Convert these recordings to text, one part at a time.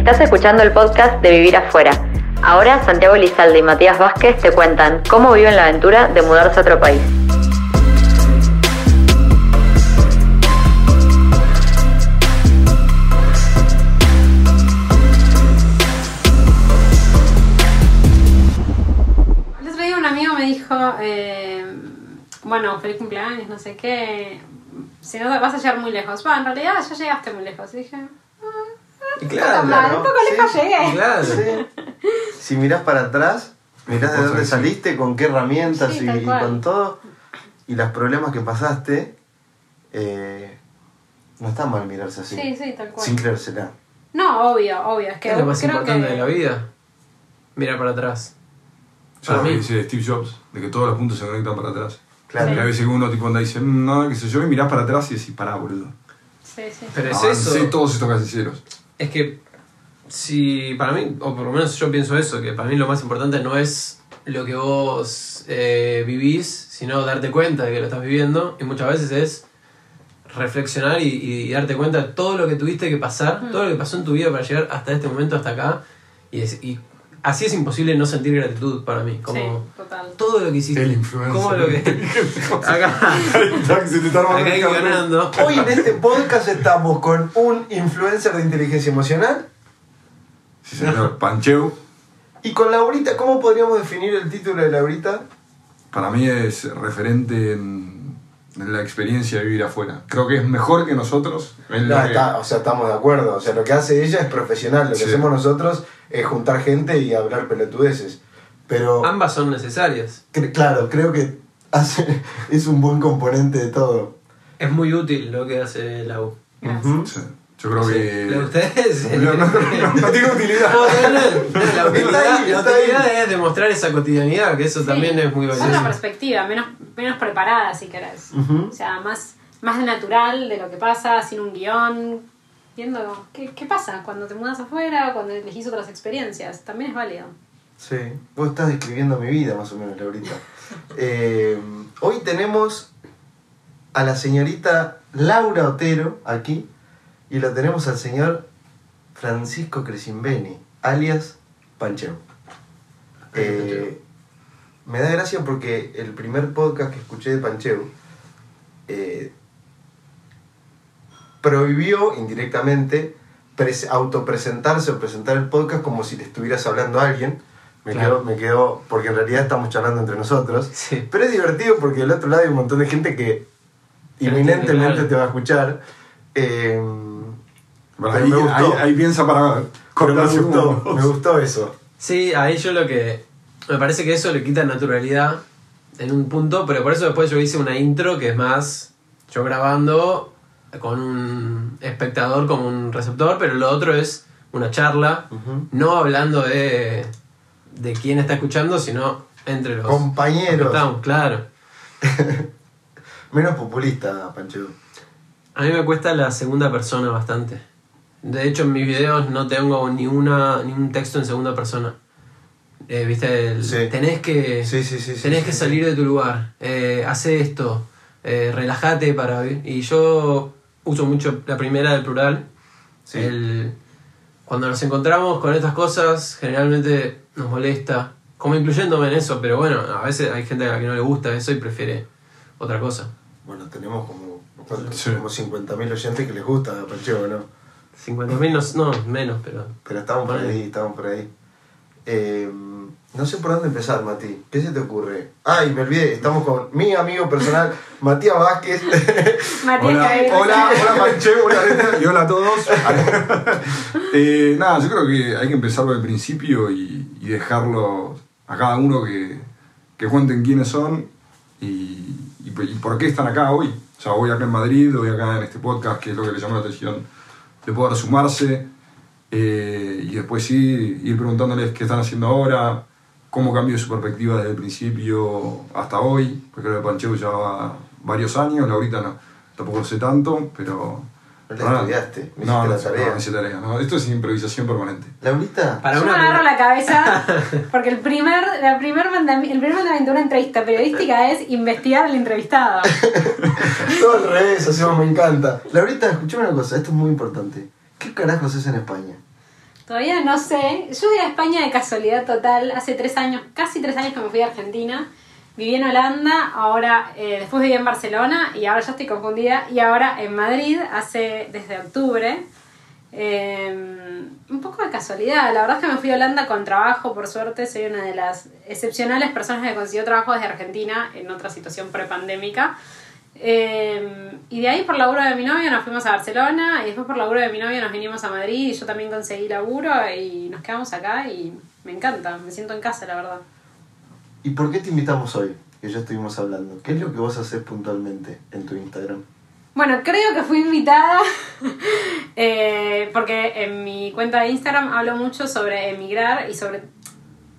Estás escuchando el podcast de Vivir Afuera. Ahora Santiago Lizalde y Matías Vázquez te cuentan cómo viven la aventura de mudarse a otro país. Otro día un amigo me dijo, eh, bueno, feliz cumpleaños, no sé qué, si no vas a llegar muy lejos. Bueno, en realidad ya llegaste muy lejos. Dije, Tan mal, un poco lejos llegué. Claro. Sí. Si mirás para atrás, mirás de dónde sí. saliste, con qué herramientas Sí, y, con todo, y los problemas que pasaste, eh, no está mal mirarse así, Sí, sí, tal cual. sin creérsela. No, obvio, obvio. Es ¿Qué que es lo más creo importante que... de la vida? Mirar para atrás. Ya lo que dice Steve Jobs, de que todos los puntos se conectan para atrás. Claro. Y a veces que uno tipo anda y dice, "Mm, no, qué sé yo, y mirás para atrás y decís, pará, boludo. Sí, sí. Pero es Avancé eso. todos estos casilleros. Es que si para mí, o por lo menos yo pienso eso, que para mí lo más importante no es lo que vos eh, vivís, sino darte cuenta de que lo estás viviendo. Y muchas veces es reflexionar y, y darte cuenta de todo lo que tuviste que pasar, todo lo que pasó en tu vida para llegar hasta este momento, hasta acá. Y, es- y así es imposible no sentir gratitud para mí. Como Sí, total. todo lo que hiciste. El influencer. Como lo que. acá. Acá hay ganando. Hoy en este podcast estamos con un influencer de inteligencia emocional Sí, señor. Pancheu, y con Laurita. ¿Cómo podríamos definir el título de Laurita? para mí es referente en, en la experiencia de vivir afuera. Creo que es mejor que nosotros. No, que- o sea, estamos de acuerdo. O sea, lo que hace ella es profesional. Lo que Sí. hacemos nosotros es juntar gente y hablar pelotudeces. Pero, Ambas son necesarias. cre- claro, creo que hace, es un buen componente de todo. Es muy útil lo que hace la U. Sí, Yo creo que... ¿La ustedes? No, no, no, no tiene utilidad. No, no, no, no, la utilidad, la es demostrar esa cotidianidad, que eso Sí. también es muy Es otra valioso. perspectiva, menos, menos preparada si querés. O sea, más, más natural de lo que pasa, sin un guion, viendo qué, qué pasa cuando te mudas afuera, cuando elegís otras experiencias. También es válido. Sí, vos estás describiendo mi vida más o menos, Laurita. Eh, hoy tenemos a la señorita Laura Otero aquí y lo tenemos al señor Francisco Cresimbeni, alias Pancheo. Eh, me da gracia porque el primer podcast que escuché de Pancheu eh, prohibió indirectamente pres- autopresentarse o presentar el podcast como si le estuvieras hablando a alguien. Me, Claro. quedó, me quedó, porque en realidad estamos charlando entre nosotros. Sí. Pero es divertido porque del otro lado hay un montón de gente que inminentemente te va a escuchar. Eh, Bueno, ahí, me gustó. ahí- ahí piensa para pero me cortar gustó, me gustó eso. Sí, ahí yo lo que. Me parece que eso le quita naturalidad en un punto, pero por eso después yo hice una intro que es más yo grabando con un espectador como un receptor, pero lo otro es una charla, no hablando de, de quién está escuchando, sino entre los Compañeros. estamos, claro. Menos populista, Pancho. A mí me cuesta la segunda persona bastante. De hecho, en mis videos no tengo ni, una, ni un texto en segunda persona. Eh, ¿Viste? El- Sí. Tenés que, Sí, sí, tenés que salir de tu lugar. Eh, hace esto. Eh, relájate para... Y yo uso mucho la primera del plural. Sí. El- cuando nos encontramos con estas cosas, generalmente nos molesta. Como incluyéndome en eso, pero bueno, a veces hay gente a la que no le gusta eso y prefiere otra cosa. Bueno, tenemos como. Sí. como 50.000 oyentes que les gusta Pancho, ¿no? 50.000 no, no, menos, pero... Pero estamos por ahí, estamos por ahí. Eh, no sé por dónde empezar, Mati. ¿Qué se te ocurre? Ay, me olvidé, estamos con mi amigo personal, Matías Vázquez. Matías Hola, hola, hola Pancheu, hola y hola a todos. Eh, nada, yo creo que hay que empezar por el principio y, y dejarlo a cada uno que, que cuenten quiénes son y, y- y por qué están acá hoy. O sea, hoy acá en Madrid, hoy acá en este podcast, que es lo que le llamó la atención de poder sumarse. Eh, y después sí, ir preguntándoles qué están haciendo ahora, cómo cambió su perspectiva desde el principio hasta hoy, porque creo que Pancheu llevaba varios años, Laurita no, tampoco lo sé tanto, pero... No la estudiaste, no no, hiciste no, la tarea. no, hice tarea, no, esto es improvisación permanente. Laurita, Para Yo me una agarro la cabeza porque el primer, la primer mandami- el primer mandamiento de una entrevista periodística es investigar al entrevistado. todo al revés, hacemos, me encanta. Laurita, escuchame una cosa, esto es muy importante. ¿Qué carajos es en España? Todavía no sé. Yo fui a España de casualidad total. Hace tres años, casi tres años que me fui a Argentina. Viví en Holanda, ahora eh, después viví en Barcelona y ahora ya estoy confundida. Y ahora en Madrid hace desde octubre. Eh, un poco de casualidad. La verdad es que me fui a Holanda con trabajo, por suerte. Soy una de las excepcionales personas que consiguió trabajo desde Argentina en otra situación prepandémica. Eh, y de ahí por laburo de mi novio nos fuimos a Barcelona y después por laburo de mi novio nos vinimos a Madrid y yo también conseguí laburo y nos quedamos acá y me encanta, me siento en casa la verdad. ¿Y por qué te invitamos hoy? Que ya estuvimos hablando. ¿Qué es lo que vos haces puntualmente en tu Instagram? Bueno, creo que fui invitada eh, porque en mi cuenta de Instagram hablo mucho sobre emigrar y sobre,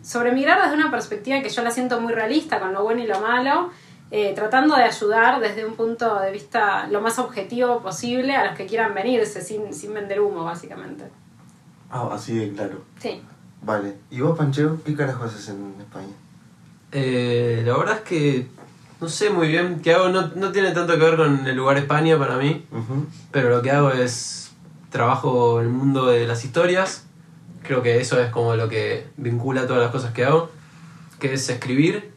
sobre emigrar desde una perspectiva que yo la siento muy realista, con lo bueno y lo malo, eh, tratando de ayudar desde un punto de vista lo más objetivo posible a los que quieran venirse, sin, sin vender humo, básicamente. Ah, así de claro. Sí. Vale. ¿Y vos, Pancheo, qué carajo haces en España? Eh, la verdad es que no sé muy bien qué hago. No, no tiene tanto que ver con el lugar España para mí. Ujú. Pero lo que hago es trabajo el mundo de las historias. Creo que eso es como lo que vincula todas las cosas que hago. Que es escribir.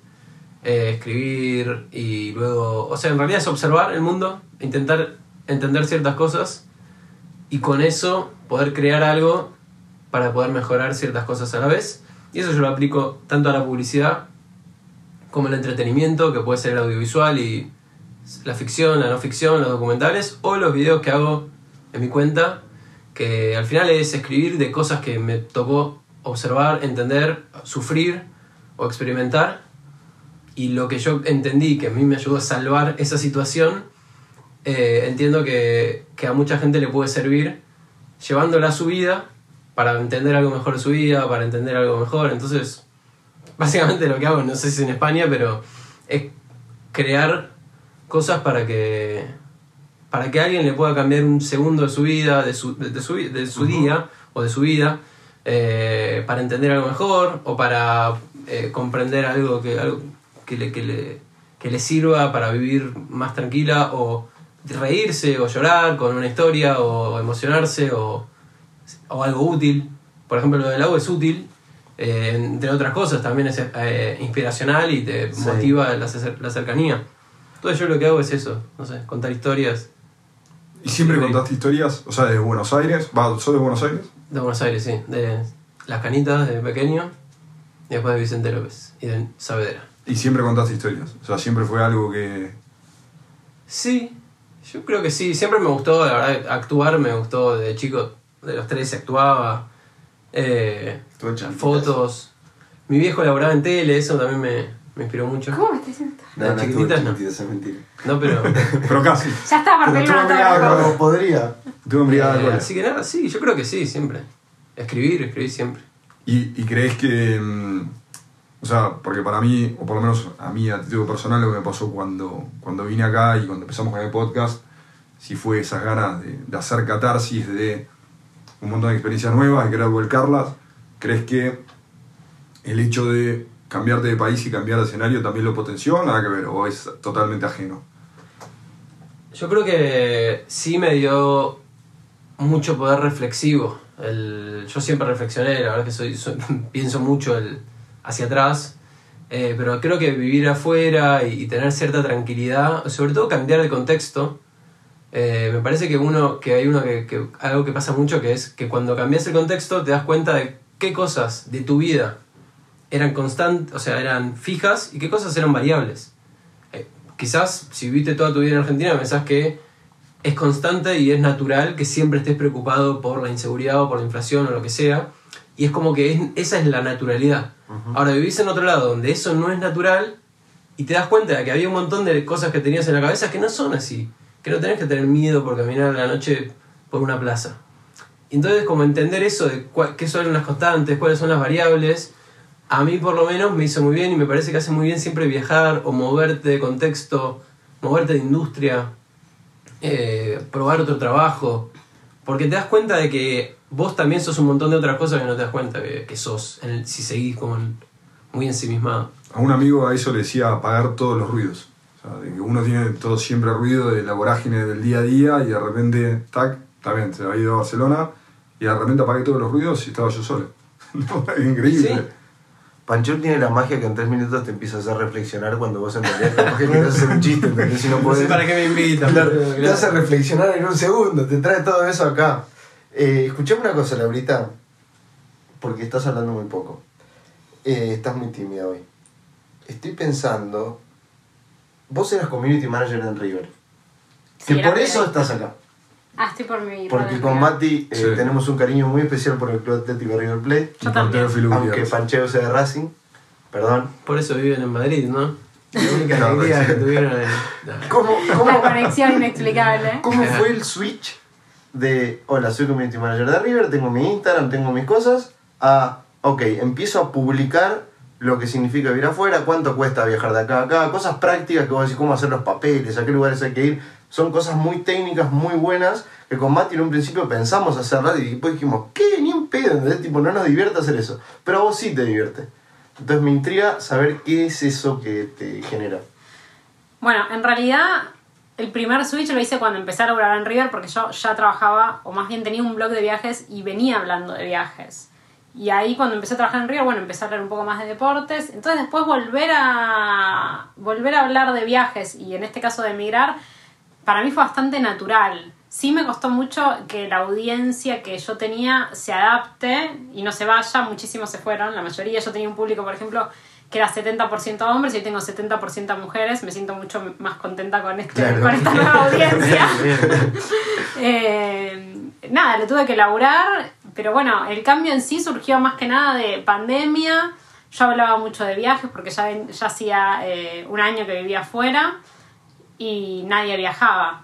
Eh, escribir y luego... O sea, en realidad es observar el mundo, intentar entender ciertas cosas y con eso poder crear algo para poder mejorar ciertas cosas a la vez. Y eso yo lo aplico tanto a la publicidad como el entretenimiento, que puede ser el audiovisual y la ficción, la no ficción, los documentales, o los videos que hago en mi cuenta, que al final es escribir de cosas que me tocó observar, entender, sufrir o experimentar. Y lo que yo entendí que a mí me ayudó a salvar esa situación, eh, entiendo que, que a mucha gente le puede servir llevándola a su vida para entender algo mejor de su vida, para entender algo mejor. Entonces, básicamente lo que hago, no sé si en España, pero es crear cosas para que para que alguien le pueda cambiar un segundo de su vida, de su, de, de su, de su día o de su vida, eh, para entender algo mejor o para eh, comprender algo que, algo que, le, que, le, que le sirva para vivir más tranquila o reírse o llorar con una historia o emocionarse o, o algo útil. Por ejemplo, lo del agua es útil, eh, entre otras cosas, también es eh, inspiracional y te Sí. motiva la, la cercanía. Entonces yo lo que hago es eso, no sé, contar historias ¿Y siempre Sí. contaste historias? O sea, de Buenos Aires. Va, ¿Sos de Buenos Aires? de Buenos Aires, sí, de Las Canitas de pequeño y después de Vicente López y de Saavedra. Y siempre contaste historias. O sea, siempre fue algo que. Sí, yo creo que sí, siempre me gustó, la verdad, actuar, me gustó de chico, de los 13 actuaba, eh, fotos. Mi viejo laboraba en tele, eso también me, me inspiró mucho. ¿Cómo me estás diciendo? No, no, chiquititas no. chiquititas, es mentira. No, pero... Pero casi. Ya está, no. Como podría. Tuve Eh, así que nada, sí, yo creo que sí, siempre. Escribir, escribir siempre. ¿Y, y crees que.? mm, o sea, porque para mí, o por lo menos a mí, a título personal, lo que me pasó cuando, cuando vine acá y cuando empezamos con el podcast, sí fue esas ganas de, hacer catarsis, de un montón de experiencias nuevas, de querer volcarlas. ¿Crees que el hecho de cambiarte de país y cambiar de escenario también lo potenció? Nada que ver, o es totalmente ajeno. Yo creo que sí me dio mucho poder reflexivo. El, yo siempre reflexioné, la verdad que soy- pienso mucho el, hacia atrás, eh, pero creo que vivir afuera y, tener cierta tranquilidad, sobre todo cambiar de contexto, eh, me parece que uno que hay uno que, que- algo que pasa mucho que es que cuando cambias el contexto te das cuenta de qué cosas de tu vida eran constantes, o sea, eran fijas y qué cosas eran variables. Eh, quizás si viviste toda tu vida en Argentina pensás que es constante y es natural que siempre estés preocupado por la inseguridad o por la inflación o lo que sea. Y es como que es- esa es la naturalidad. Ahora vivís en otro lado donde eso no es natural y te das cuenta de que había un montón de cosas que tenías en la cabeza que no son así. Que no tenés que tener miedo por caminar a la noche por una plaza. Y entonces como entender eso de qué son las constantes, cuáles son las variables, a mí por lo menos me hizo muy bien y me parece que hace muy bien siempre viajar o moverte de contexto, moverte de industria, eh, probar otro trabajo, porque te das cuenta de que vos también sos un montón de otras cosas que no te das cuenta que, que sos, en el- si seguís como en- muy ensimismado. A un amigo a eso le decía apagar todos los ruidos. O sea, de que uno tiene todo siempre ruido de la vorágine del día a día y de repente, tac, bien, se ha ido a Barcelona Y de repente apagué todos los ruidos y estaba yo solo. No, es increíble. Sí. Panchón tiene la magia que en tres minutos te empieza a hacer reflexionar cuando vos en realidad capaz que querés hacer un chiste, ¿entendés? Si no No sé podés. para qué me invitan. Pero te hace reflexionar en un segundo, te trae todo eso acá. Eh, escuchame una cosa, Laurita, porque estás hablando muy poco. Eh, estás muy tímida hoy. Estoy pensando, vos eras community manager en River. Sí, que por eso periodista. estás acá. Ah, estoy por mi. Porque con Mati eh, Sí. tenemos un cariño muy especial por el Club Atlético River Plate. Yo también. Aunque. Pancheo sea de Racing. Perdón. Por eso viven en Madrid, ¿no? La única No, alegría sí. que tuvieron en. no. ¿Cómo, La cómo, conexión inexplicable. ¿Cómo fue el switch de, hola, soy community manager de River, tengo mi Instagram, tengo mis cosas, a, ok, empiezo a publicar lo que significa vivir afuera, cuánto cuesta viajar de acá a acá, cosas prácticas que vos decís, cómo hacer los papeles, a qué lugares hay que ir, son cosas muy técnicas, muy buenas, que con Mati en un principio pensamos hacerlas y después dijimos, ¿qué? Ni en pedo, ¿entendés? Tipo, no nos divierte hacer eso, pero a vos sí te divierte. Entonces me intriga saber qué es eso que te genera. Bueno, en realidad el primer switch lo hice cuando empecé a laburar en River porque yo ya trabajaba, o más bien tenía un blog de viajes y venía hablando de viajes. Y ahí cuando empecé a trabajar en River, bueno, empecé a hablar un poco más de deportes. Entonces después volver a, volver a hablar de viajes y en este caso de emigrar, para mí fue bastante natural. Sí me costó mucho que la audiencia que yo tenía se adapte y no se vaya, muchísimos se fueron, la mayoría. Yo tenía un público, por ejemplo, que era 70% hombres y hoy tengo 70% mujeres. Me siento mucho más contenta con, este, Claro. con esta nueva audiencia. Eh, nada, le tuve que laburar, pero bueno, el cambio en sí surgió más que nada de pandemia. Yo hablaba mucho de viajes porque ya, ya hacía eh, un año que vivía afuera y nadie viajaba.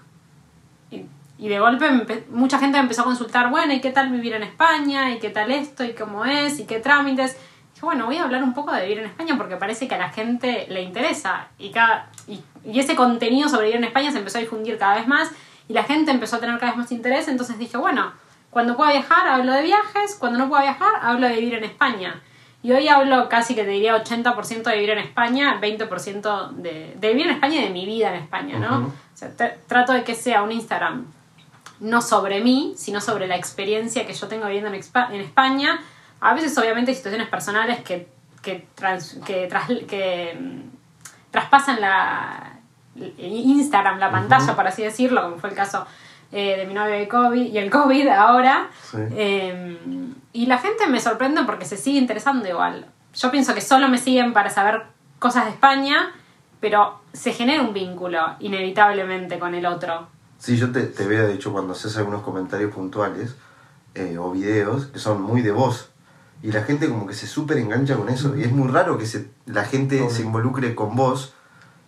Y, y de golpe mucha gente me empezó a consultar, bueno, ¿y qué tal vivir en España? ¿Y qué tal esto? ¿Y cómo es? ¿Y qué trámites? Dije, bueno, voy a hablar un poco de vivir en España porque parece que a la gente le interesa. Y, cada, y, y ese contenido sobre vivir en España se empezó a difundir cada vez más y la gente empezó a tener cada vez más interés. Entonces dije, bueno, cuando pueda viajar hablo de viajes, cuando no pueda viajar hablo de vivir en España. Y hoy hablo casi que te diría 80% de vivir en España, 20% de, de vivir en España y de mi vida en España, ¿no? O sea, tra- trato de que sea un Instagram no sobre mí, sino sobre la experiencia que yo tengo viviendo en, en España. A veces, obviamente, hay situaciones personales que, que, trans- que, tras- que, mm, traspasan la Instagram, la pantalla, por así decirlo, como fue el caso eh, de mi novio y, COVID, y el COVID ahora. Sí. Eh, y la gente me sorprende porque se sigue interesando igual. Yo pienso que solo me siguen para saber cosas de España, pero se genera un vínculo inevitablemente con el otro. Sí, yo te, te veo, de hecho, cuando haces algunos comentarios puntuales eh, o videos que son muy de voz. Y la gente como que se súper engancha con eso. Y es muy raro que se, la gente se involucre con vos.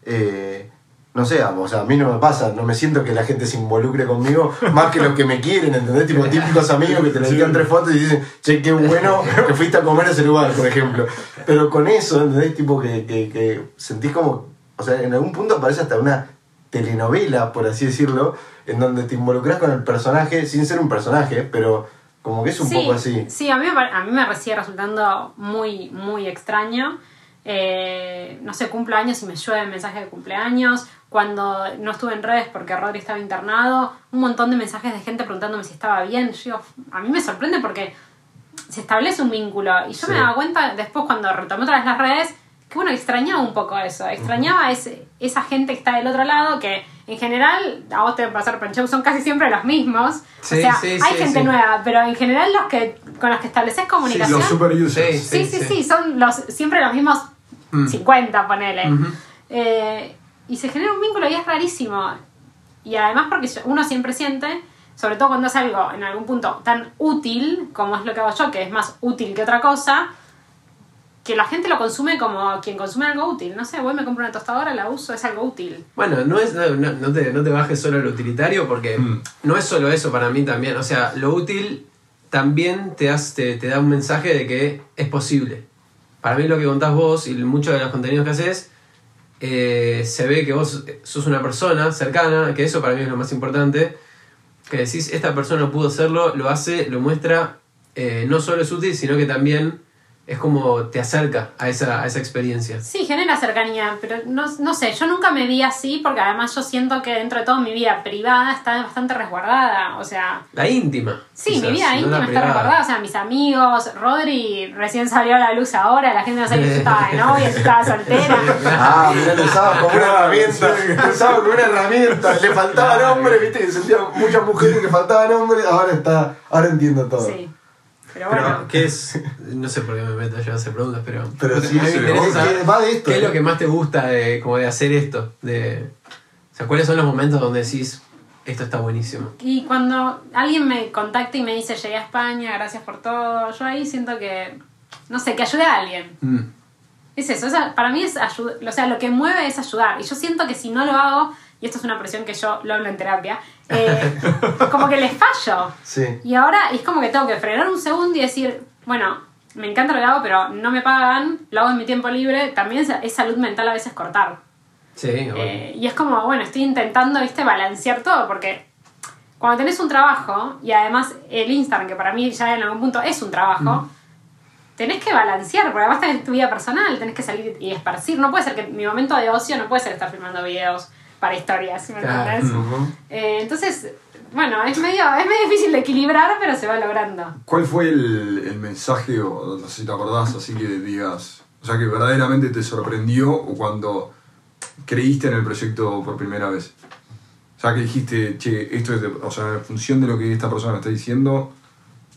eh, no sé, o sea, a mí no me pasa, no me siento que la gente se involucre conmigo más que los que me quieren, ¿entendés? Tipo típicos amigos que te le tres fotos y dicen, che, qué bueno que fuiste a comer a ese lugar, por ejemplo. Pero con eso, ¿entendés? Tipo que, que, que sentís como, o sea, en algún punto parece hasta una telenovela, por así decirlo, en donde te involucras con el personaje sin ser un personaje, pero como que es un sí, poco así. Sí, a mí, a mí me sigue resultando muy, muy extraño. Eh, no sé, cumplo años y me llueven mensajes de cumpleaños. Cuando no estuve en redes porque Rodri estaba internado, un montón de mensajes de gente preguntándome si estaba bien. Yo, a mí me sorprende porque se establece un vínculo. Y yo Sí. me daba cuenta después cuando retomé otra vez las redes que bueno, extrañaba un poco eso. Extrañaba ese, esa gente que está del otro lado que en general, a vos te va a pasar Panchau, son casi siempre los mismos. Sí, o sea, sí, hay sí, gente nueva, pero en general los que con los que estableces comunicación. Los super users. Sí, sí, sí, son los, siempre los mismos Mm. 50, ponele. Eh, y se genera un vínculo y es rarísimo. Y además porque uno siempre siente, sobre todo cuando hace algo en algún punto tan útil como es lo que hago yo, que es más útil que otra cosa, que la gente lo consume como quien consume algo útil. No sé, voy me compro una tostadora, la uso, es algo útil. Bueno, no, es, no, te, no te bajes solo lo utilitario porque Mm. no es solo eso para mí también. O sea, lo útil también te, hace- te, te da un mensaje de que es posible. Para mí lo que contás vos y muchos de los contenidos que haces, eh, se ve que vos sos una persona cercana, que eso para mí es lo más importante, que decís, esta persona pudo hacerlo, lo hace, lo muestra, eh, no solo es útil, sino que también es como te acerca a esa, a esa experiencia. Sí, genera cercanía, pero no, no sé, yo nunca me vi así porque además yo siento que dentro de todo mi vida privada está bastante resguardada, o sea, La íntima. sí, quizás, mi vida no íntima está resguardada, o sea, mis amigos, Rodri recién salió a la luz ahora, la gente no sabe que yo estaba de novia, yo estaba soltera. Ah, mirá, lo usaba como una herramienta. Lo usaba como una herramienta. Le faltaban hombres, viste, sentía muchas mujeres que faltaban hombres. Ahora está, ahora entiendo todo. Sí. Pero bueno, ¿qué es? No sé por qué me meto yo a hacer preguntas, pero. Pero sí, me sí, interesa vos, saber ¿qué va de esto, ¿Qué es lo que más te gusta de, como de hacer esto? De, o sea, ¿cuáles son los momentos donde decís, esto está buenísimo? y cuando alguien me contacta y me dice llegué a España, gracias por todo, yo ahí siento que, no sé, que ayudé a alguien. Mm. Es eso, o sea, para mí es ayudar, o sea, lo que mueve es ayudar. Y yo siento que si no lo hago, y esto es una presión que yo lo hablo en terapia, eh, como que les fallo. Sí. Y ahora es como que tengo que frenar un segundo y decir, bueno, me encanta lo que hago, pero no me pagan, lo hago en mi tiempo libre, también es, salud mental a veces cortar. Sí, bueno. Eh, y es como, bueno, estoy intentando, viste, balancear todo, porque cuando tenés un trabajo, y además el Instagram, que para mí ya en algún punto es un trabajo, tenés que balancear, porque además tenés tu vida personal, tenés que salir y esparcir. No puede ser que mi momento de ocio no puede ser estar filmando videos para historias, ¿sí ¿me Claro. entendés? Ujú. Eh, entonces, bueno, es medio, es medio difícil de equilibrar, pero se va logrando. ¿Cuál fue el, el mensaje, o no sé si te acordás, así que digas, o sea, que verdaderamente te sorprendió o cuando creíste en el proyecto por primera vez? O sea, que dijiste, che, esto es, de- o sea, en función de lo que esta persona me está diciendo,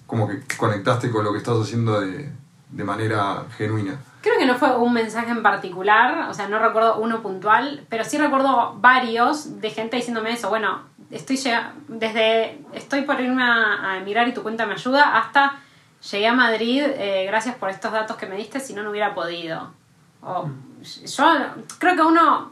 como que conectaste con lo que estás haciendo de, de manera genuina. Creo que no fue un mensaje en particular, o sea, no recuerdo uno puntual, pero sí recuerdo varios de gente diciéndome eso. Bueno, estoy desde estoy por irme a, a emigrar y tu cuenta me ayuda hasta llegué a Madrid, eh, gracias por estos datos que me diste, si no, no hubiera podido. O, yo creo que uno,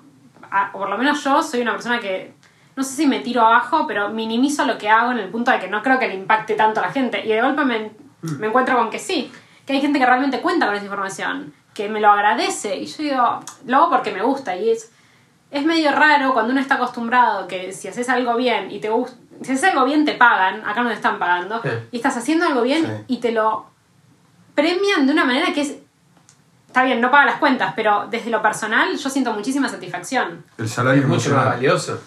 o por lo menos yo, soy una persona que no sé si me tiro abajo, pero minimizo lo que hago en el punto de que no creo que le impacte tanto a la gente. Y de golpe me, me encuentro con que sí, que hay gente que realmente cuenta con esa información, que me lo agradece. Y yo digo, lo hago porque me gusta. Y es, es medio raro cuando uno está acostumbrado que si haces algo bien y te gusta, si haces algo bien te pagan, acá no te están pagando, Sí. y estás haciendo algo bien Sí. y te lo premian de una manera que es... Está bien, no paga las cuentas, pero desde lo personal yo siento muchísima satisfacción. El salario es mucho más valioso.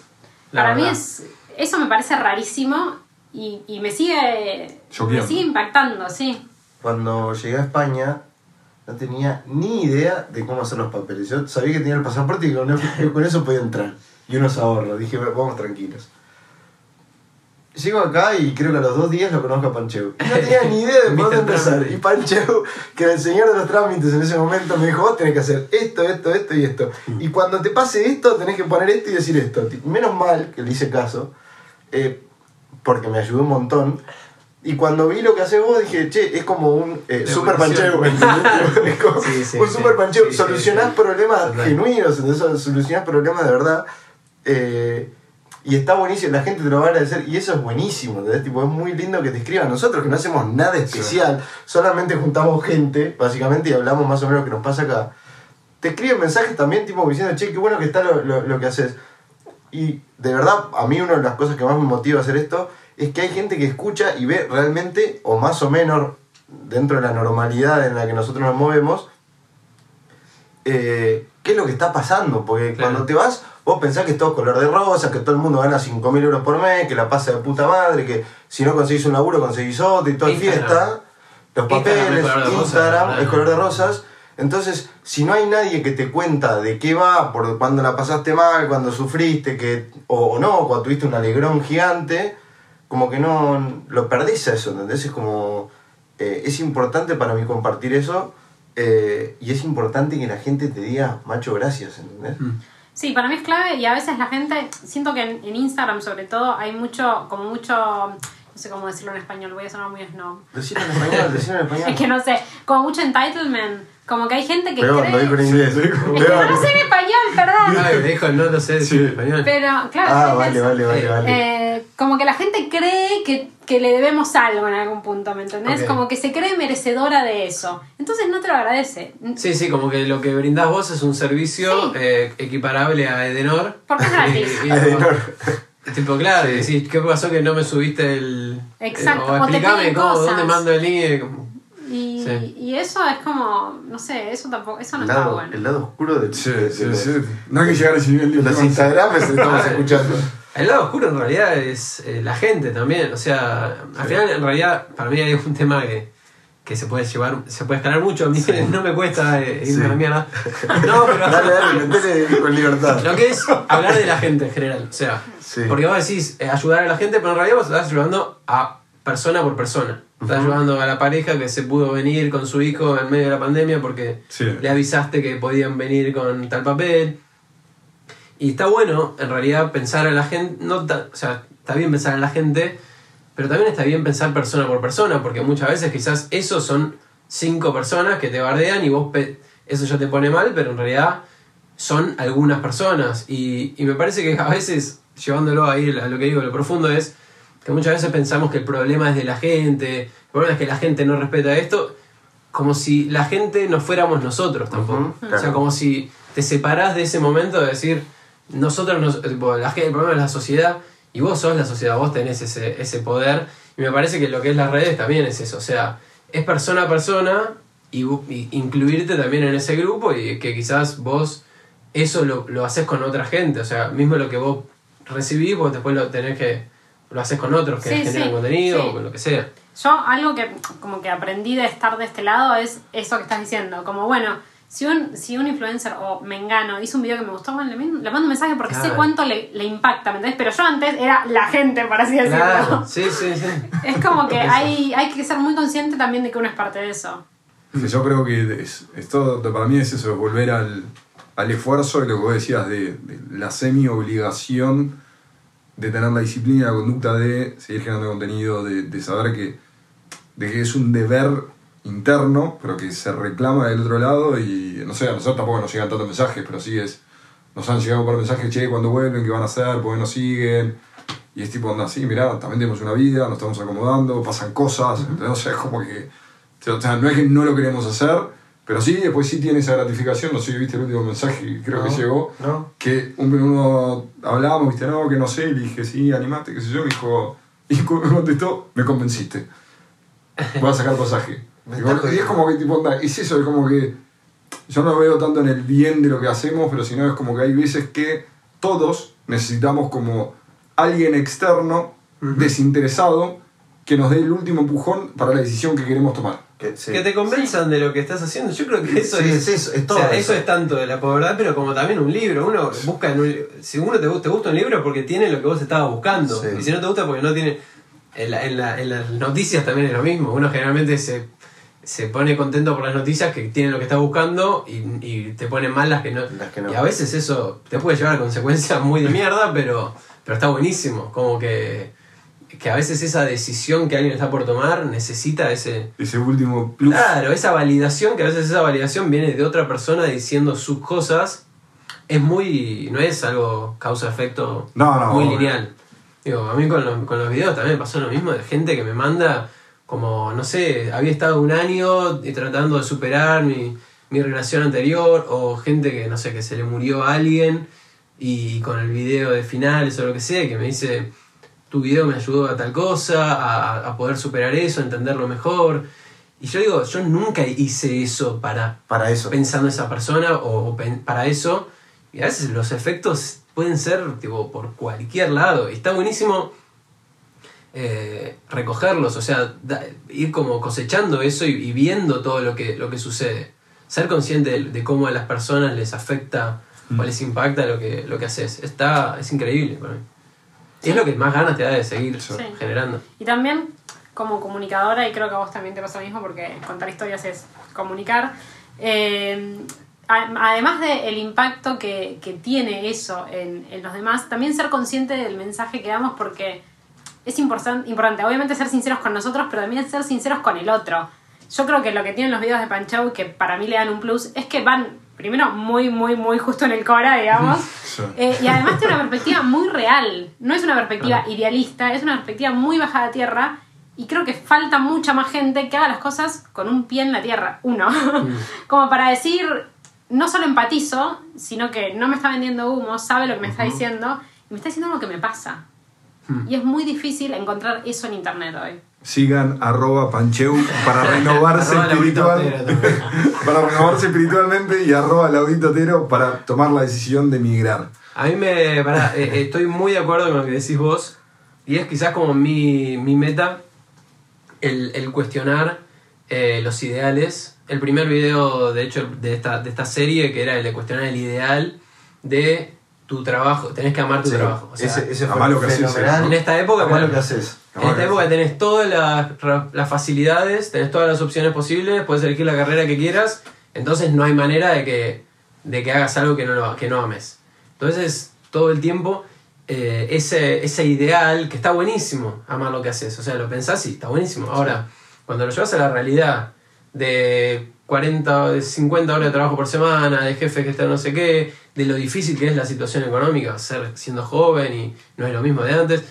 la Para mí es eso me parece rarísimo y, y me sigue me sigue impactando, sí. Cuando llegué a España, no tenía ni idea de cómo hacer los papeles. Yo sabía que tenía el pasaporte y con, con eso podía entrar. Y unos ahorros. Dije, vamos tranquilos. Llego acá y creo que a los dos días lo conozco a Pancheu. Y no tenía ni idea de dónde empezar. Y Pancheu, que era el señor de los trámites en ese momento, me dijo, vos tenés que hacer esto, esto, esto y esto. Y cuando te pase esto, tenés que poner esto y decir esto. Menos mal que le hice caso, eh, porque me ayudó un montón. Y cuando vi lo que haces vos, dije, che, es como un eh, super como Sí, sí, un sí. super sí, Solucionás sí. problemas genuinos, entonces solucionás problemas de verdad. Eh, y está buenísimo, la gente te lo va a agradecer y eso es buenísimo, ¿entendés? Tipo, es muy lindo que te escriban. Nosotros que no hacemos nada especial, solamente juntamos gente, básicamente, y hablamos más o menos lo que nos pasa acá. Te escriben mensajes también, tipo, diciendo, che, qué bueno que está lo, lo- lo que haces. Y de verdad, a mí una de las cosas que más me motiva a hacer esto es que hay gente que escucha y ve realmente, o más o menos dentro de la normalidad en la que nosotros nos movemos, eh, qué es lo que está pasando. Porque Claro. cuando te vas, vos pensás que es todo color de rosa, que todo el mundo gana 5.000 euros por mes, que la pasa de puta madre, que si no conseguís un laburo conseguís otro y toda Instagram. fiesta. Los Instagram papeles, es rosa, Instagram es color de rosas. Entonces, si no hay nadie que te cuenta de qué va, por cuando la pasaste mal, cuando sufriste, que, o, o no, cuando tuviste un alegrón gigante, como que no lo perdés a eso, ¿entendés? Es como, eh, es importante para mí compartir eso eh, y es importante que la gente te diga, macho, gracias, ¿entendés? Mm. Sí, para mí es clave y a veces la gente, siento que en, en Instagram sobre todo hay mucho, como mucho, no sé cómo decirlo en español, voy a sonar muy snob. Decirlo en español, decirlo en español. Es que no sé, como mucho entitlement, como que hay gente que Peor, cree... lo digo en inglés. Es que no lo sé en español, perdón. Me dijo, no lo sé decir Sí. en español. Pero, claro, Ah, vale, vale, vale, Eh, vale. Eh, como que la gente cree que, que le debemos algo en algún punto, ¿me entendés? Ok. Como que se cree merecedora de eso. Entonces no te lo agradece. Sí, sí, como que lo que brindás vos es un servicio Sí. eh, equiparable a Edenor. Porque es gratis. Y- y- Adenor. Tipo, claro, y decís, ¿qué pasó que no me subiste el. Exacto, eh, o o te explícame piden cómo, cosas. dónde mando el link. Y, Sí, Sí. y eso es como, no sé, eso tampoco, eso no está bueno. el lado oscuro de, Sí, de- sí, sí. No hay que llegar a ese nivel de de los. Instagrames estamos escuchando. El lado oscuro en realidad es eh, la gente también. O sea, al final en realidad para mí hay un tema que, que se puede llevar, se puede escalar mucho. A mí no me cuesta eh, irme Sí. a la mierda. No, pero Dale, dale, con libertad. lo que es hablar de la gente en general. O sea, Sí. porque vos decís eh, ayudar a la gente, pero en realidad vos estás ayudando a persona por persona. Estás ayudando a la pareja que se pudo venir con su hijo en medio de la pandemia porque Sí. le avisaste que podían venir con tal papel. Y está bueno, en realidad, pensar a la gente, no ta- o sea, está bien pensar en la gente, pero también está bien pensar persona por persona, porque muchas veces quizás esos son cinco personas que te bardean y vos pe- eso ya te pone mal, pero en realidad son algunas personas. Y, y me parece que a veces, llevándolo ahí a lo que digo, lo profundo es que muchas veces pensamos que el problema es de la gente, el problema es que la gente no respeta esto, como si la gente no fuéramos nosotros tampoco. O sea, como si te separás de ese momento de decir, nosotros, nos, la gente, el problema es la sociedad y vos sos la sociedad, vos tenés ese, ese poder. Y me parece que lo que es las redes también es eso, o sea, es persona a persona y incluirte también en ese grupo y que quizás vos eso lo, lo haces con otra gente, o sea, mismo lo que vos recibís, vos después lo tenés que, lo haces con otros que Sí, generan sí, contenido sí. o con lo que sea. Yo algo que como que aprendí de estar de este lado es eso que estás diciendo. Como bueno, si un, si un influencer o Mengano hizo un video que me gustó, bueno, le, mando- le mando un mensaje porque sé cuánto le, le impacta, ¿me entendés? Pero yo antes era la gente, por así decirlo. Claro, sí, sí, sí. Es como que hay, hay que ser muy consciente también de que uno es parte de eso. Yo creo que es, es todo, para mí es eso, volver al, al esfuerzo y lo que vos decías de, de la semi-obligación de tener la disciplina, la conducta de seguir generando contenido, de, de saber que, de que es un deber interno, pero que se reclama del otro lado y no sé, a nosotros tampoco nos llegan tantos mensajes, pero sí es, nos han llegado por mensajes, che, cuando vuelven, qué van a hacer, por qué nos siguen. Y es tipo, onda, sí, mirá, también tenemos una vida, nos estamos acomodando, pasan cosas, sea, es como que o sea, no es que no lo queremos hacer, pero sí, después sí tiene esa gratificación. No sé si viste el último mensaje, creo que No, llegó. no. Que un- uno hablábamos, viste, no, que no sé, le dije, sí, animate, qué sé yo, me dijo, y me contestó, me convenciste. Voy a sacar pasaje. Y y es como que, tipo, onda, es eso, es como que yo no veo tanto en el bien de lo que hacemos, pero sino es como que hay veces que todos necesitamos como alguien externo, desinteresado, que nos dé el último empujón para la decisión que queremos tomar. Que, sí. Que te convenzan de lo que estás haciendo. Yo creo que eso Sí, es. sí, es- es todo o sea, eso. eso es tanto de la verdad, pero como también un libro. Uno busca en un, Si uno te, te gusta un libro porque tiene lo que vos estabas buscando. Sí. Y si no te gusta porque no tiene. En, la- en la- en las noticias también es lo mismo. Uno generalmente se, se pone contento por las noticias que tienen lo que está buscando y, y te ponen mal las que no. Las que no. Y a veces eso te puede llevar a consecuencias muy de mierda, pero, pero está buenísimo. Como que, que a veces esa decisión que alguien está por tomar necesita ese. Ese último plus. Claro, esa validación, que a veces esa validación viene de otra persona diciendo sus cosas, es muy. no es algo causa-efecto No, no, muy obvio. lineal. Digo, a mí con, los- con los videos también me pasó lo mismo, de gente que me manda como, no sé, había estado un año y tratando de superar mi, mi relación anterior, o gente que, no sé, que se le murió a alguien y con el video de finales o lo que sea, que me dice, tu video me ayudó a tal cosa, a, a poder superar eso, a entenderlo mejor. Y yo digo, yo nunca hice eso para Para eso. pensando en esa persona o, o pen- para eso. Y a veces los efectos pueden ser tipo, por cualquier lado. Y está buenísimo eh, recogerlos, o sea, da- ir como cosechando eso y, y viendo todo lo que, lo que sucede. Ser consciente de, de cómo a las personas les afecta o les impacta lo que, lo que haces. Está, es increíble para mí. Es lo que más ganas te da de seguir Sí. generando. Y también como comunicadora, y creo que a vos también te pasa lo mismo porque contar historias es comunicar, eh, además del impacto que, que tiene eso en, en los demás, también ser consciente del mensaje que damos porque es importan- importante, obviamente ser sinceros con nosotros, pero también ser sinceros con el otro. Yo creo que lo que tienen los videos de Panchau, que para mí le dan un plus, es que van, primero, muy, muy, muy justo en el Cora, digamos. Sí. Eh, y además tiene una perspectiva muy real. No es una perspectiva Claro. idealista, es una perspectiva muy bajada a tierra. Y creo que falta mucha más gente que haga las cosas con un pie en la tierra. Uno. Como para decir, no solo empatizo, sino que no me está vendiendo humo, sabe lo que me está diciendo y me está diciendo lo que me pasa. Mm. Y es muy difícil encontrar eso en internet hoy. Sigan arroba pancheu para renovarse espiritual, para renovarse espiritualmente y arroba laudito Otero para tomar la decisión de migrar. A mí me. eh, eh, estoy muy de acuerdo con lo que decís vos. Y es quizás como mi, mi meta el, el cuestionar eh, los ideales. El primer video, de hecho, de esta, de esta serie, que era el de cuestionar el ideal de tu trabajo. Tenés que amar tu Sí, trabajo. O sea, ese, lo que haces, en esta época, Amá lo que haces. En esta época tenés todas las, las facilidades, tenés todas las opciones posibles, puedes elegir la carrera que quieras, entonces no hay manera de que, de que hagas algo que no, lo- que no ames. Entonces, todo el tiempo, eh, ese, ese ideal, que está buenísimo, amar lo que haces, o sea, lo pensás y está buenísimo. Ahora, cuando lo llevas a la realidad de 40 o de 50 horas de trabajo por semana, de jefe que está no sé qué, de lo difícil que es la situación económica, ser siendo joven y no es lo mismo de antes,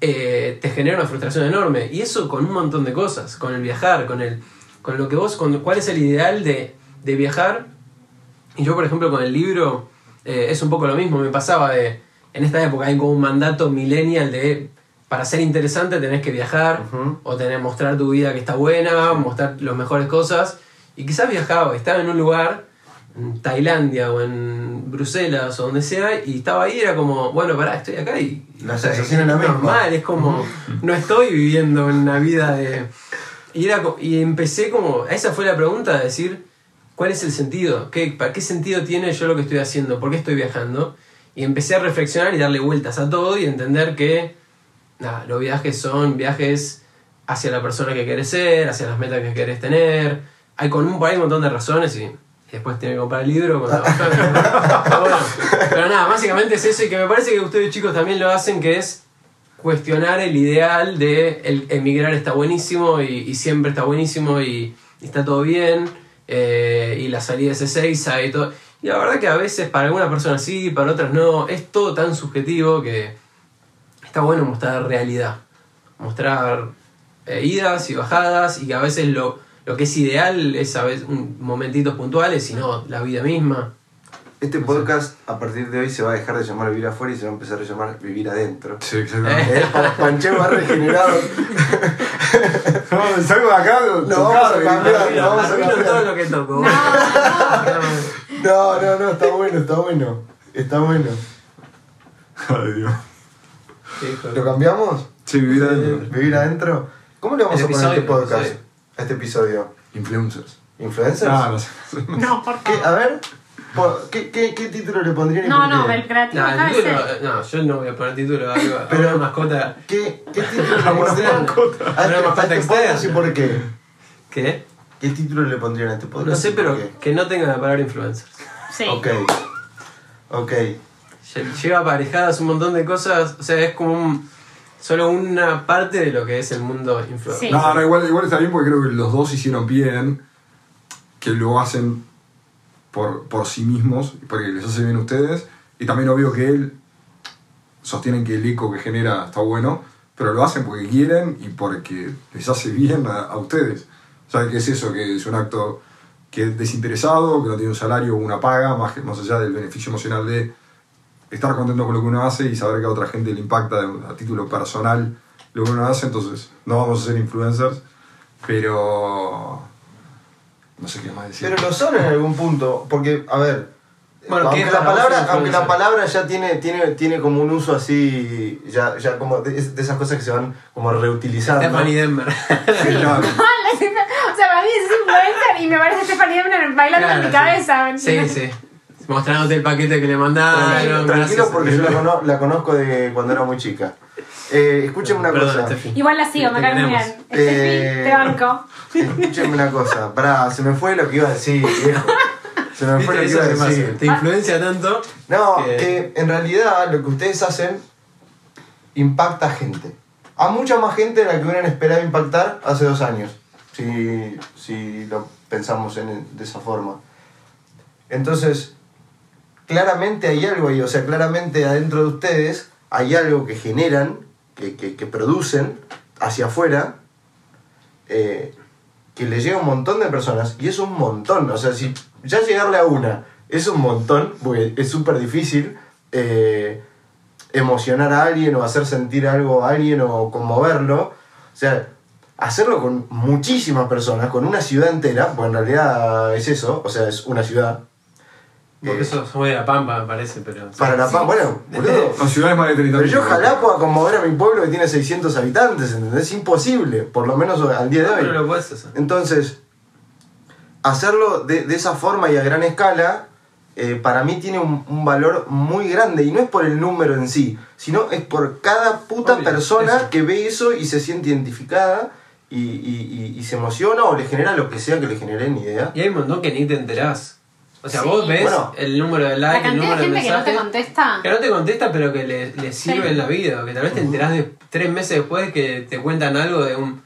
eh, te genera una frustración enorme. Y eso con un montón de cosas, con el viajar, con el con lo que vos, con cuál es el ideal de, de viajar. Y yo, por ejemplo, con el libro, eh, es un poco lo mismo. Me pasaba de, en esta época hay como un mandato millennial de, para ser interesante tenés que viajar, o tener, mostrar tu vida que está buena, mostrar las mejores cosas. Y quizás viajaba, estaba en un lugar, en Tailandia o en Bruselas o donde sea, y estaba ahí, era como, bueno, pará, estoy acá y... La sensación es la misma. normal, es como, no estoy viviendo una vida de... Y, era, y empecé como, esa fue la pregunta, de decir, ¿cuál es el sentido? ¿Qué, ¿Para qué sentido tiene yo lo que estoy haciendo? ¿Por qué estoy viajando? Y empecé a reflexionar y darle vueltas a todo y entender que nada, los viajes son viajes hacia la persona que querés ser, hacia las metas que querés tener. Hay con un, por un montón de razones y, después tiene que comprar el libro. cuando- pero, nada, básicamente es eso y que me parece que ustedes chicos también lo hacen, que es cuestionar el ideal de el emigrar está buenísimo y, siempre está buenísimo y, y está todo bien eh, y la salida es Ezeiza y todo. Y la verdad que a veces para algunas personas sí, para otras no, es todo tan subjetivo que está bueno mostrar realidad, mostrar eh, idas y bajadas y que a veces lo, lo que es ideal es a veces un, momentitos puntuales y no la vida misma. Este podcast a partir de hoy se va a dejar de llamar Vivir afuera y se va a empezar a llamar Vivir adentro. Sí, exactamente. Eh, Pa- Pancheo ha regenerado. No, salgo de acá, No, vamos a cambiar, no, vamos a cambiar. todo lo que toco. No, no, no, está bueno, está bueno. Está bueno. Ay, Dios. ¿Lo cambiamos? Sí, vivir adentro. ¿Vivir adentro? ¿Cómo le vamos El a poner este podcast? Este episodio. Influencers. ¿Influencers? Ah, no sé. No, por ¿Qué? A ver, ¿qué, qué, qué título le pondrían y No, por no, qué? el creativo No, acá el es título, él. no, yo no voy a poner título a algo, a Pero- una mascota. ¿Qué, qué título le Una pondrían mascota. a Una este, a mascota este podcast y externa. por qué? ¿Qué? ¿Qué título le pondrían a este podcast? No sé, y por pero qué? que no tenga la palabra influencer. Sí. Ok. Ok. Lle- Lleva aparejadas un montón de cosas, o sea, es como un- solo una parte de lo que es el mundo influencer. Sí. No, no, igual, igual está bien porque creo que los dos hicieron bien, que lo hacen por, por sí mismos, porque les hace bien a ustedes, y también obvio que él sostienen que el eco que genera está bueno, pero lo hacen porque quieren y porque les hace bien a, a ustedes. ¿Saben qué es eso? Que es un acto que es desinteresado, que no tiene un salario o una paga, más, que, más allá del beneficio emocional de estar contento con lo que uno hace y saber que a otra gente le impacta a título personal lo que uno hace, entonces no vamos a ser influencers, pero no sé qué más decir. Pero lo son en algún punto, porque, a ver, Bueno, ¿qué aunque, la palabra, aunque la palabra ya tiene, tiene, tiene como un uso así, ya, ya como de, de esas cosas que se van como reutilizando. Stephanie Denver. Claro. o sea, para mí es influencer y me parece Stephanie Denver bailando en mi Claro, cabeza. ¿me Sí, sí. Mostrándote el paquete que le Tranquilo, mandaron. tranquilo gracias. porque yo la, cono- la conozco de cuando era muy chica. Eh, escúcheme una Perdón, cosa. Igual la sigo, me cae muy bien. Eh, te banco. Escúcheme una cosa. Pará, se me fue lo que iba a decir, viejo. Se me fue lo que iba a decir. Te influencia tanto. No, que- que en realidad lo que ustedes hacen impacta a gente. A mucha más gente de la que hubieran esperado impactar hace dos años, si, si lo pensamos en, de esa forma. Entonces, claramente hay algo ahí, o sea, claramente adentro de ustedes hay algo que generan, que, que, producen hacia afuera, eh, que le llega a un montón de personas, y es un montón, o sea, si ya llegarle a una es un montón, porque es súper difícil eh, emocionar a alguien o hacer sentir algo a alguien o conmoverlo, o sea, hacerlo con muchísimas personas, con una ciudad entera, pues en realidad es eso, o sea, es una ciudad. Porque Eh, eso fue de la Pampa, me parece, pero. para la paz, bueno, boludo. Ciudades más de 30 Pero yo ojalá pueda conmover a mi pueblo que tiene 600 habitantes, ¿entendés? Es imposible, por lo menos al día de No, hoy. pero lo puedes hacer. Entonces, hacerlo de, de esa forma y a gran escala, eh, para mí tiene un, un valor muy grande. Y no es por el número en sí, sino es por cada puta Obvio, persona eso. que ve eso y se siente identificada y, y- y- y se emociona o le genera lo que sea que le genere ni idea. Y hay un montón que ni te enterás. O sea, Sí. vos ves Bueno. el número de likes, el número de de gente que no te mensajes. contesta. Que no te contesta, pero que le, le sirve Sí. en la vida. Que tal vez te enterás de tres meses después que te cuentan algo de un.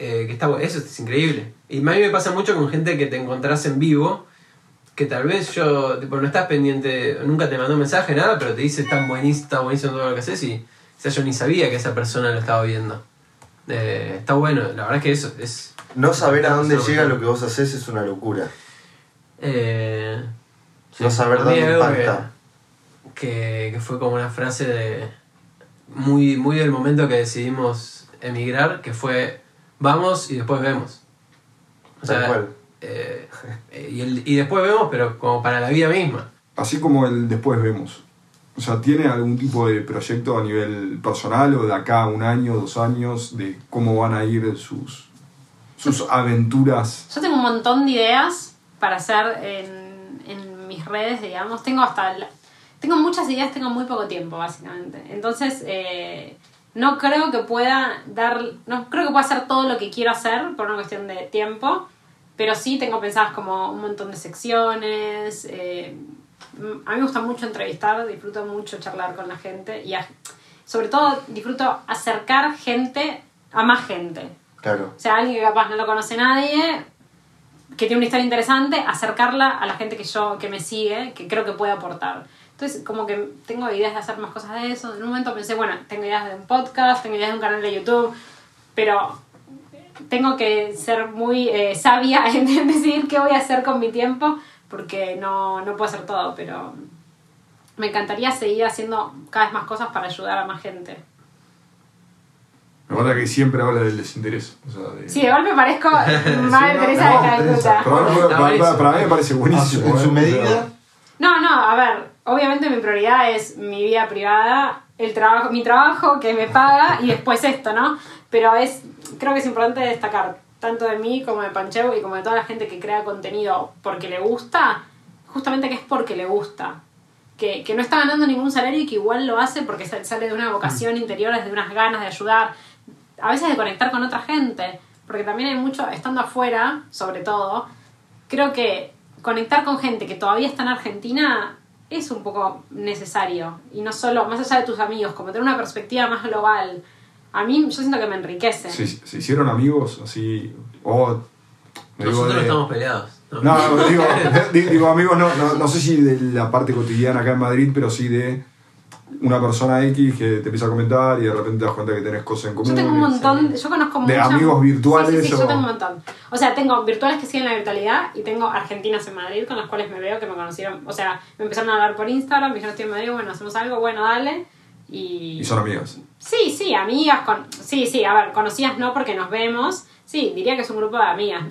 eh, que está Eso es increíble. Y a mí me pasa mucho con gente que te encontrás en vivo. Que tal vez yo. Tipo, no estás pendiente. Nunca te mandó un mensaje, nada, pero te dice está buenísimo, está buenísimo todo lo que haces. Y. O sea, yo ni sabía que esa persona lo estaba viendo. Eh, está bueno, la verdad es que eso es. No saber a dónde llega lo que vos haces es una locura. Eh, No saber dónde impacta. Que, que fue como una frase de. Muy, muy del momento que decidimos emigrar, que fue vamos y después vemos. O Tal sea, cual. eh, eh, y, el- y después vemos, pero como para la vida misma. Así como el después vemos. O sea, ¿tiene algún tipo de proyecto a nivel personal o de acá a un año, dos años, de cómo van a ir sus, sus aventuras? Yo tengo un montón de ideas para hacer en, en mis redes, digamos. Tengo hasta... la- tengo muchas ideas, tengo muy poco tiempo, básicamente. Entonces, eh, no creo que pueda dar... No creo que pueda hacer todo lo que quiero hacer por una cuestión de tiempo. Pero sí tengo pensadas como un montón de secciones. eh, a mí me gusta mucho entrevistar, disfruto mucho charlar con la gente. Y a- sobre todo disfruto acercar gente a más gente. Claro. O sea, alguien que capaz no lo conoce nadie, que tiene una historia interesante, acercarla a la gente que yo, que me sigue, que creo que puede aportar. Entonces, como que tengo ideas de hacer más cosas de eso. En un momento pensé, bueno, tengo ideas de un podcast, tengo ideas de un canal de YouTube, pero tengo que ser muy eh, sabia en decidir qué voy a hacer con mi tiempo, porque no, no puedo hacer todo, pero me encantaría seguir haciendo cada vez más cosas para ayudar a más gente. Me gusta que siempre habla del desinterés. O sea, de- Sí, de golpe parezco Madre Teresa no, de Calcuta. Para, para- para- para mí me parece buenísimo. en su medida. No, no, a ver, obviamente mi prioridad es mi vida privada, el trabajo, mi trabajo que me paga y después esto, ¿no? Pero es, creo que es importante destacar, tanto de mí como de Pancheu y como de toda la gente que crea contenido porque le gusta, justamente que es porque le gusta. Que, que no está ganando ningún salario y que igual lo hace porque sa- sale de una vocación interior, es de unas ganas de ayudar, a veces de conectar con otra gente, porque también hay mucho, estando afuera, sobre todo, creo que conectar con gente que todavía está en Argentina es un poco necesario. Y no solo, más allá de tus amigos, como tener una perspectiva más global. A mí, yo siento que me enriquece. ¿Se, se hicieron amigos así? O. digo, Nosotros de- estamos peleados. ¿no? No, digo, di- digo amigos, no, no, no sé si de la parte cotidiana acá en Madrid, pero sí de una persona X que te empieza a comentar y de repente te das cuenta que tenés cosas en común. Yo tengo un montón, yo conozco De amigos virtuales Sí, sí, sí, o- yo tengo un montón. O sea, tengo virtuales que siguen la virtualidad y tengo argentinas en Madrid con las cuales me veo que me conocieron. O sea, me empezaron a hablar por Instagram, me dijeron estoy en Madrid, bueno, hacemos algo, bueno, dale. Y, Y son amigas. Sí, sí, amigas con... Sí, sí, a ver, conocidas no porque nos vemos. Sí, diría que es un grupo de amigas.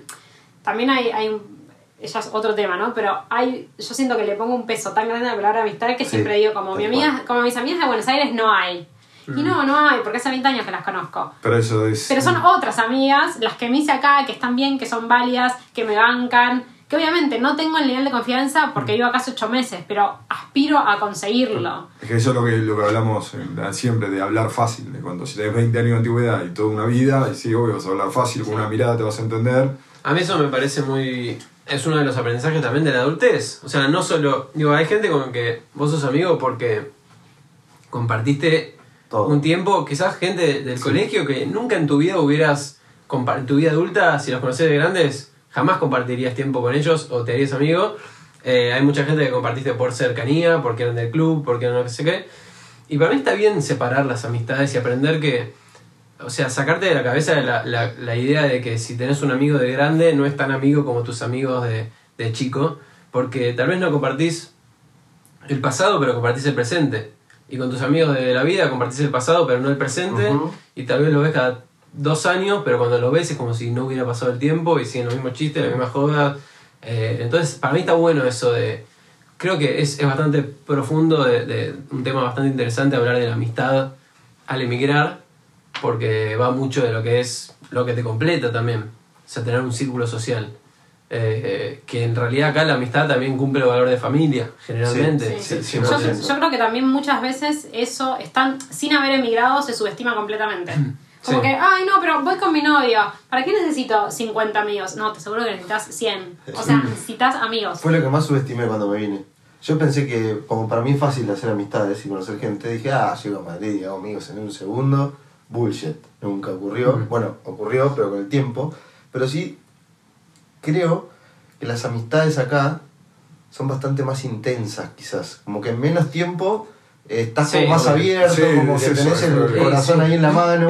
También hay, hay un... Ella es otro tema, ¿no? Pero hay... Yo siento que le pongo un peso tan grande a la palabra amistad que Sí, siempre digo, como, mi amiga, como mis amigas de Buenos Aires no hay. Y no, no hay, porque hace 20 años que las conozco. Pero eso es. Pero son otras amigas, las que me hice acá, que están bien, que son válidas, que me bancan, que obviamente no tengo el nivel de confianza porque vivo acá hace 8 meses, pero aspiro a conseguirlo. Es que eso es lo que, lo que hablamos eh, siempre, de hablar fácil. De cuando si tenés 20 años de antigüedad y toda una vida, y sí, obvio, vas a hablar fácil, con una mirada te vas a entender. A mí eso me parece muy... Es uno de los aprendizajes también de la adultez. O sea, no solo... Digo, hay gente con que vos sos amigo porque compartiste Todo. un tiempo, quizás gente del colegio que nunca en tu vida hubieras... En tu vida adulta, si los conoces de grandes, jamás compartirías tiempo con ellos o te harías amigo. Eh, hay mucha gente que compartiste por cercanía, porque eran del club, porque eran no sé qué. Y para mí está bien separar las amistades y aprender que o sea, sacarte de la cabeza la, la, la idea de que si tenés un amigo de grande no es tan amigo como tus amigos de, de chico, porque tal vez no compartís el pasado, pero compartís el presente. Y con tus amigos de la vida compartís el pasado, pero no el presente, y tal vez lo ves cada dos años, pero cuando lo ves es como si no hubiera pasado el tiempo y siguen los mismos chistes, las mismas jodas. Eh, entonces, para mí está bueno eso de. Creo que es, es bastante profundo, de, de un tema bastante interesante hablar de la amistad al emigrar, porque va mucho de lo que es lo que te completa también. O sea, tener un círculo social. Eh, que en realidad acá la amistad también cumple el valor de familia, generalmente. Sí. Sí, Yo, 100%. yo creo que también muchas veces eso, están, sin haber emigrado, se subestima completamente. Como Sí. que, ay, no, pero voy con mi novio. ¿Para qué necesito 50 amigos? No, te aseguro que necesitas 100. O sea, necesitas amigos. Fue lo que más subestimé cuando me vine. Yo pensé que, como para mí es fácil hacer amistades y conocer gente, dije, ah, llego a Madrid y hago amigos en un segundo. Bullshit. Nunca ocurrió. Bueno, ocurrió, pero con el tiempo. Pero sí, creo que las amistades acá son bastante más intensas, quizás. Como que en menos tiempo eh, estás Sí, como más abierto, Sí, como que tenés el corazón ahí en la mano.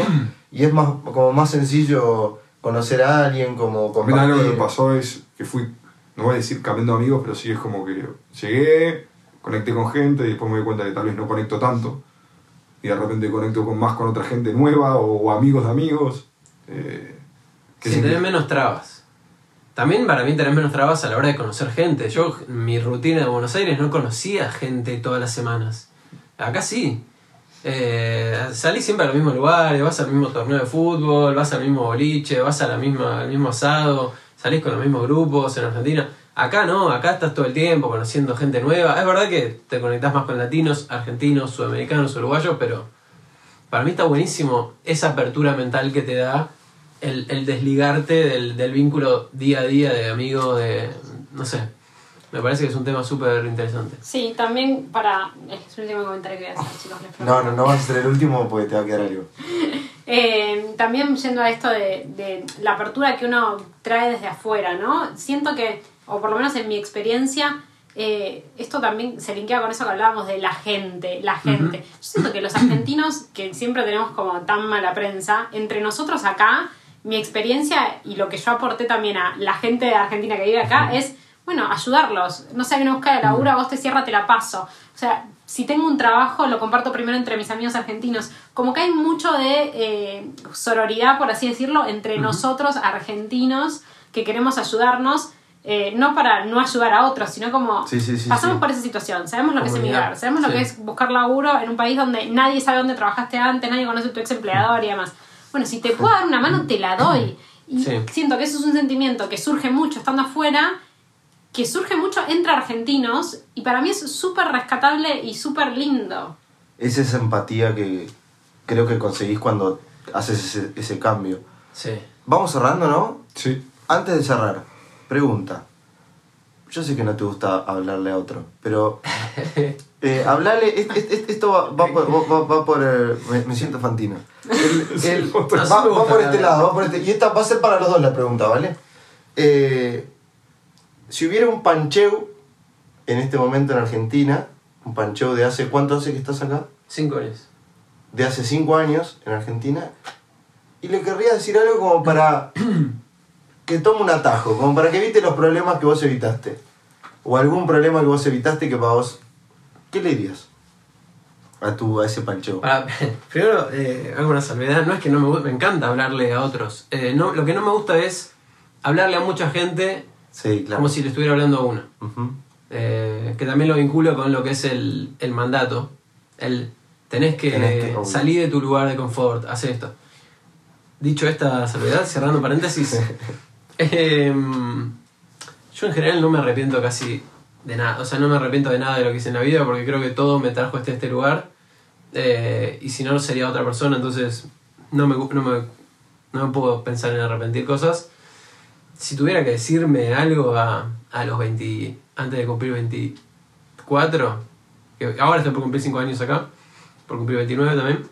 Y es más, como más sencillo conocer a alguien, como A mí también lo que me compartir. pasó es que fui, no voy a decir cambiando amigos, pero sí es como que llegué, conecté con gente y después me di cuenta que tal vez no conecto tanto. Y de repente conecto con más con otra gente nueva o, o amigos de amigos. eh, que Sí, sí- tenés menos trabas. También para mí tenés menos trabas a la hora de conocer gente. Yo, mi rutina de Buenos Aires, no conocía gente todas las semanas. Acá sí. Eh, salís siempre a los mismos lugares, vas al mismo torneo de fútbol, vas al mismo boliche, vas a la misma, al mismo asado, salís con los mismos grupos en Argentina. Acá no, acá estás todo el tiempo conociendo gente nueva. Es verdad que te conectás más con latinos, argentinos, sudamericanos, uruguayos, pero para mí está buenísimo esa apertura mental que te da el, desligarte del, del vínculo día a día de amigo, de. no sé. Me parece que es un tema súper interesante. Sí, también para. Es el último comentario que voy a hacer, chicos. les No, no, no vas a ser el último porque te va a quedar algo. Eh, también yendo a esto de, de la apertura que uno trae desde afuera, ¿no? Siento que, o por lo menos en mi experiencia, eh, esto también se linkea con eso que hablábamos de la gente, la gente. Yo siento que los argentinos, que siempre tenemos como tan mala prensa, entre nosotros acá, mi experiencia y lo que yo aporté también a la gente de Argentina que vive acá es, bueno, ayudarlos. No sé, que no busca de laburo, a vos te cierra, te la paso. O sea, si tengo un trabajo, lo comparto primero entre mis amigos argentinos. Como que hay mucho de eh, sororidad, por así decirlo, entre nosotros, argentinos, que queremos ayudarnos. eh, no para no ayudar a otros, sino como Sí, sí, sí, pasamos por esa situación, sabemos lo que es emigrar, sabemos lo que es buscar laburo en un país donde nadie sabe dónde trabajaste antes, nadie conoce a tu ex empleador y demás. Bueno, si te puedo dar una mano, te la doy. Y siento que eso es un sentimiento que surge mucho estando afuera, que surge mucho entre argentinos, y para mí es súper rescatable y súper lindo. Es esa empatía que creo que conseguís cuando haces ese, ese cambio. Sí. Vamos cerrando, ¿no? Sí. Antes de cerrar, pregunta. Yo sé que no te gusta hablarle a otro, pero eh, hablarle, es- es- es- esto va, va por, va- va por, eh, me, me siento fantina. El- va, por este lado, va por este, y esta va a ser para los dos la pregunta, ¿vale? Eh, si hubiera un pancheu en este momento en Argentina, un pancheu de hace, ¿cuánto hace que estás acá? Cinco años. de hace 5 años en Argentina y le querría decir algo como para que tome un atajo, como para que evite los problemas que vos evitaste. O algún problema que vos evitaste que para vos... ¿Qué le dirías a, tu, a ese pancheo? Para- primero, eh, hago una salvedad. No es que no me me encanta hablarle a otros. Eh, no, lo que no me gusta es hablarle a mucha gente Sí, claro. como si le estuviera hablando a uno. Eh, que también lo vinculo con lo que es el, el mandato. El tenés que, Tenés que- salir de tu lugar de confort, hacer esto. Dicho esta salvedad, cerrando paréntesis, em, yo en general no me arrepiento casi de nada. O sea, no me arrepiento de nada de lo que hice en la vida porque creo que todo me trajo hasta este lugar. Eh, y si no, sería otra persona. Entonces, no me, no, me, no me puedo pensar en arrepentir cosas. Si tuviera que decirme algo a, a los 20, antes de cumplir 24, que ahora estoy por cumplir 5 años acá, por cumplir 29 también,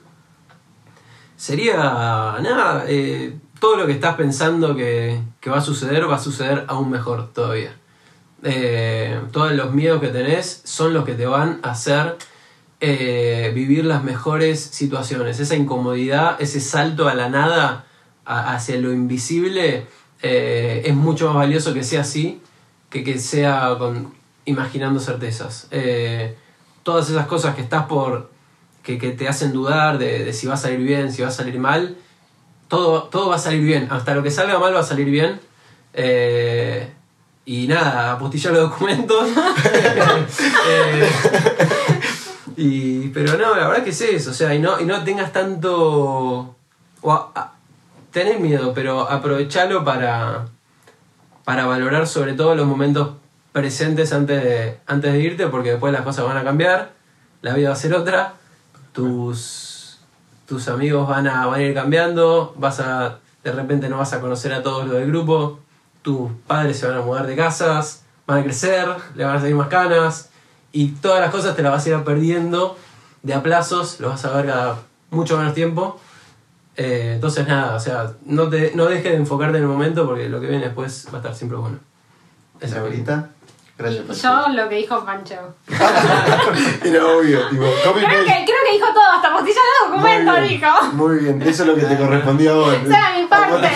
sería, nada, eh, todo lo que estás pensando que, que va a suceder, va a suceder aún mejor todavía. Eh, todos los miedos que tenés son los que te van a hacer eh, vivir las mejores situaciones. Esa incomodidad, ese salto a la nada, hacia lo invisible, eh, es mucho más valioso que sea así que que sea con, imaginando certezas. Eh, todas esas cosas que estás por. Que, que te hacen dudar de, si va a salir bien, si va a salir mal, todo, todo va a salir bien. Hasta lo que salga mal va a salir bien. Eh, y nada, apostillar los documentos. Y, pero no, la verdad que es eso. O sea, y no, y no tengas tanto. Tenés miedo, pero aprovechalo para, para valorar sobre todo los momentos presentes antes de, antes de irte, porque después las cosas van a cambiar, la vida va a ser otra, tus, tus amigos van a, van a ir cambiando, vas a, de repente no vas a conocer a todos los del grupo, tus padres se van a mudar de casas, van a crecer, le van a salir más canas, y todas las cosas te las vas a ir perdiendo de a plazos, lo vas a ver cada mucho menos tiempo. Eh, entonces nada, o sea, no, te, no dejes de enfocarte en el momento porque lo que viene después va a estar siempre bueno. Esa Laurita, gracias yo lo que dijo Pancho. Era obvio, tipo, copy Creo que, creo que dijo todo, hasta postilla de documento Muy bien, dijo. Muy bien, eso es lo que te correspondía a vos. Esa era mi parte.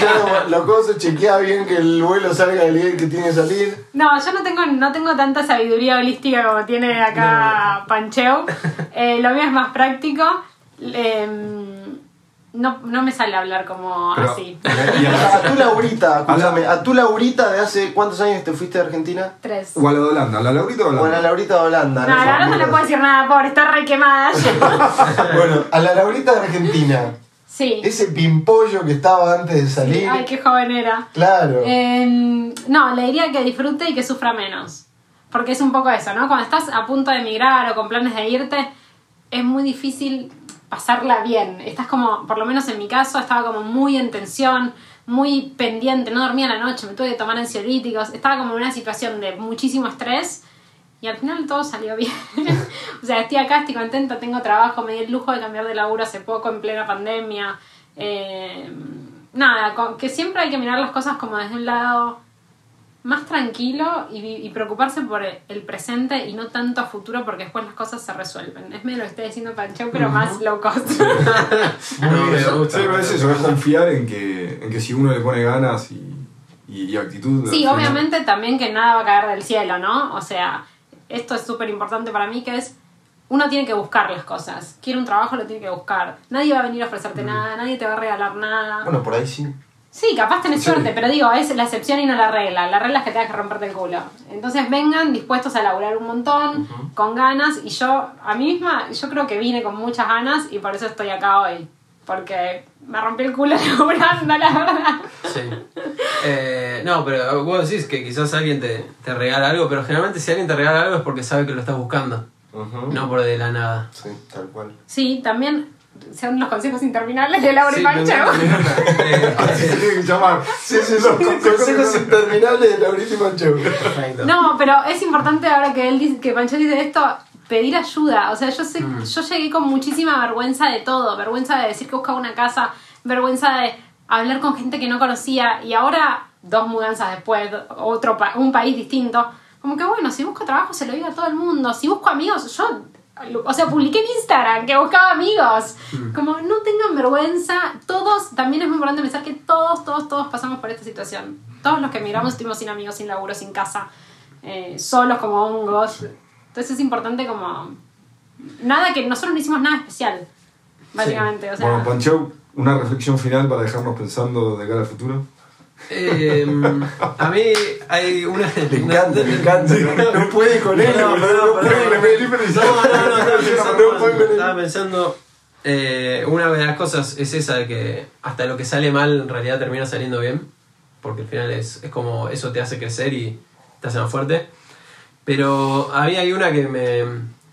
Cosas, chequea bien que el vuelo salga del día que tiene que salir. No, yo no tengo, no tengo tanta sabiduría holística como tiene acá Pancheu. Eh, lo mío es más práctico. Em, no, no me sale hablar como Pero- así. Y A a, tu Laurita, escúchame, a tu Laurita de hace cuántos años te fuiste de Argentina? Tres. o a la de Holanda, ¿la Laurita o a la O a la Laurita de Holanda. No, la verdad no le puedo decir nada, pobre, está re quemada. Bueno, a la Laurita de Argentina. Sí. Ese pimpollo que estaba antes de salir. Ay, qué joven era. Claro. Em, no, le diría que disfrute y que sufra menos. Porque es un poco eso, ¿no? Cuando estás a punto de emigrar o con planes de irte, es muy difícil pasarla bien. Estás como, por lo menos en mi caso, estaba como muy en tensión, muy pendiente, no dormía la noche, me tuve que tomar ansiolíticos, estaba como en una situación de muchísimo estrés y al final todo salió bien. o sea, estoy acá, estoy contenta, tengo trabajo, me di el lujo de cambiar de laburo hace poco en plena pandemia. Eh, nada, que siempre hay que mirar las cosas como desde un lado más tranquilo y, preocuparse por el presente y no tanto a futuro porque después las cosas se resuelven. Es medio lo que estoy diciendo Pancheu, pero más low cost. No, me gusta. Sí, pero es eso, es confiar en que, en que si uno le pone ganas y, y, y actitud. Sí, final- obviamente también que nada va a caer del cielo, ¿no? O sea, esto es súper importante para mí que es, uno tiene que buscar las cosas. Quiere un trabajo, lo tiene que buscar. Nadie va a venir a ofrecerte nada, nadie te va a regalar nada. Bueno, por ahí sí. Sí, capaz tenés Sí. suerte, pero digo, es la excepción y no la regla. La regla es que tengas que romperte el culo. Entonces vengan dispuestos a laburar un montón, con ganas, y yo, a mí misma, yo creo que vine con muchas ganas y por eso estoy acá hoy. Porque me rompí el culo laburando, la verdad. Sí. Eh, no, pero vos decís que quizás alguien te, te regala algo, pero generalmente si alguien te regala algo es porque sabe que lo estás buscando, no por de la nada. Sí, tal cual. Sí, también son los consejos interminables de Laura y Sí, tiene que llamar. Sí, sí, son consejos interminables de Laurita y. No, pero es importante ahora que él dice, que Pancho dice esto, pedir ayuda. O sea, yo sé, yo llegué con muchísima vergüenza de todo, vergüenza de decir que buscaba una casa, vergüenza de hablar con gente que no conocía y ahora dos mudanzas después, otro pa- un país distinto. Como que bueno, si busco trabajo se lo digo a todo el mundo, si busco amigos, yo o sea, publiqué en Instagram que buscaba amigos. Como no tengan vergüenza, todos, también es muy importante pensar que todos, todos, todos pasamos por esta situación. Todos los que emigramos estuvimos sin amigos, sin laburo, sin casa, eh, solos como hongos. Entonces es importante como... Nada que nosotros no hicimos nada especial, básicamente. O sea, Bueno, Pancheu, una reflexión final para dejarnos pensando de cara al futuro. Eh, a mí hay una. Le encanta, le encanta. No, no puede con él. No, No, no, no, estaba pensando, estaba eh, una de las cosas es esa de que hasta lo que sale mal en realidad termina saliendo bien, porque al final es, es como eso te hace crecer y te hace más fuerte. Pero había hay una que me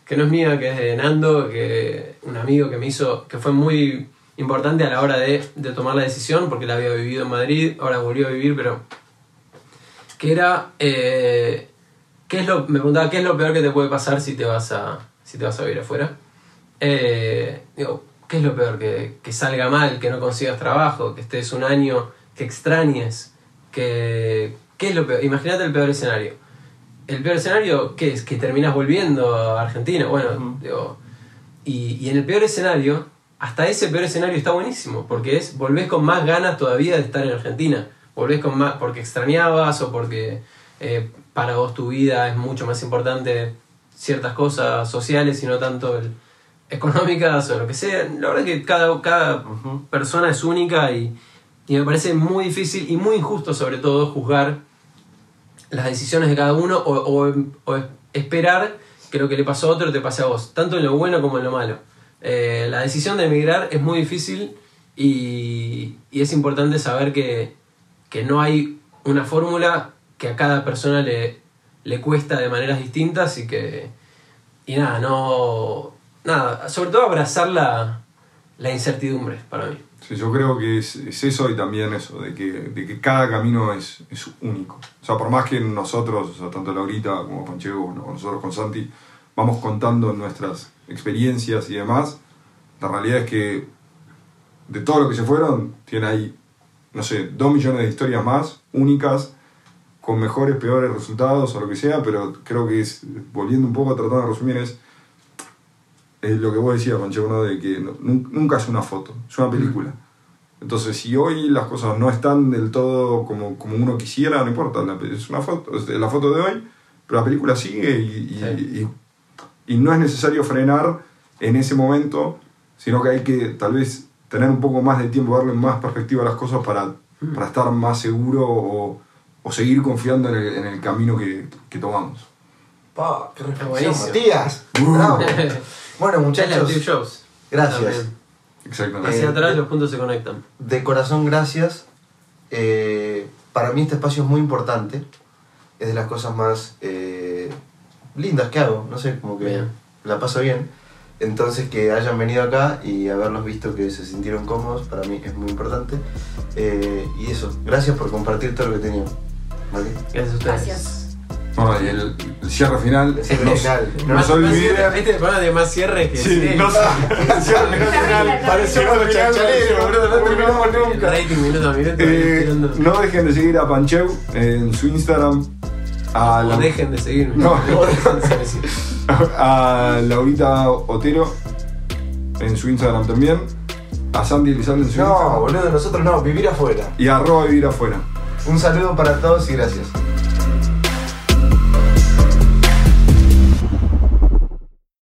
que no es mía, que es de Nando, que un amigo que me hizo, que fue muy importante a la hora de, de tomar la decisión, porque la había vivido en Madrid, ahora volvió a vivir, pero que era eh, ¿qué es lo, me preguntaba qué es lo peor que te puede pasar si te vas a si te vas a vivir afuera Eh, digo qué es lo peor que, que salga mal que no consigas trabajo que estés un año que extrañes que qué es lo peor imagínate el peor escenario. El peor escenario qué es que terminas volviendo a Argentina bueno digo, y, y en el peor escenario hasta ese peor escenario está buenísimo porque es volvés con más ganas todavía de estar en Argentina volvés con más porque extrañabas o porque eh, para vos tu vida es mucho más importante ciertas cosas sociales y no tanto el, económicas o lo que sea. La verdad que cada, cada persona es única y, y me parece muy difícil y muy injusto sobre todo juzgar las decisiones de cada uno o, o- o esperar que lo que le pasó a otro te pase a vos, tanto en lo bueno como en lo malo. Eh, la decisión de emigrar es muy difícil y, y es importante saber que, que no hay una fórmula que a cada persona le, le cuesta de maneras distintas y que... Y nada, no... Nada, sobre todo abrazar la, la incertidumbre para mí. Sí, yo creo que es, es eso y también eso, de que, de que cada camino es, es único. O sea, por más que nosotros, o sea, tanto Laurita como Pancheo o nosotros con Santi, vamos contando nuestras experiencias y demás, la realidad es que de todo lo que se fueron, tiene ahí, no sé, dos millones de historias más, únicas, con mejores, peores resultados o lo que sea, pero creo que es, volviendo un poco a tratar de resumir, es es lo que vos decías, Pancho, ¿no? de que no- nunca es una foto, es una película. Entonces, si hoy las cosas no están del todo como, como uno quisiera, no importa, la- es una foto, es la foto de hoy, pero la película sigue y, y- Sí. y- y no es necesario frenar en ese momento, sino que hay que tal vez tener un poco más de tiempo, darle más perspectiva a las cosas para, para estar más seguro o, o seguir confiando en el, en el camino que, que tomamos. Pa, qué reflexión. Matías. Bravo. Bueno, muchachos, gracias. También. Exactamente. Hacia Eh, atrás de- los puntos se conectan. De corazón, gracias. Eh, para mí este espacio es muy importante. Es de las cosas más eh, lindas que hago. No sé, como que Bien. la paso bien. Entonces que hayan venido acá y haberlos visto que se sintieron cómodos, para mí es muy importante. Eh, y eso, gracias por compartir todo lo que tenían. ¿Vale? Gracias a ustedes. Gracias. Bueno, y el, el cierre final. El cierre no- final. No nos olviden. Este programa de más cierre que Sí, no cierre final. Parecemos los chachaleros, boludo, no terminamos nunca. Rating minuto a minuto. Eh, no dejen de seguir a Pancheu en su Instagram. A, O la- dejen de seguirme. No. Sí, sí. a Laurita Otero en su Instagram también. A Sandy Elizalde en su No, Instagram. boludo, nosotros no, vivir afuera. Y arroba vivir afuera. Un saludo para todos y gracias.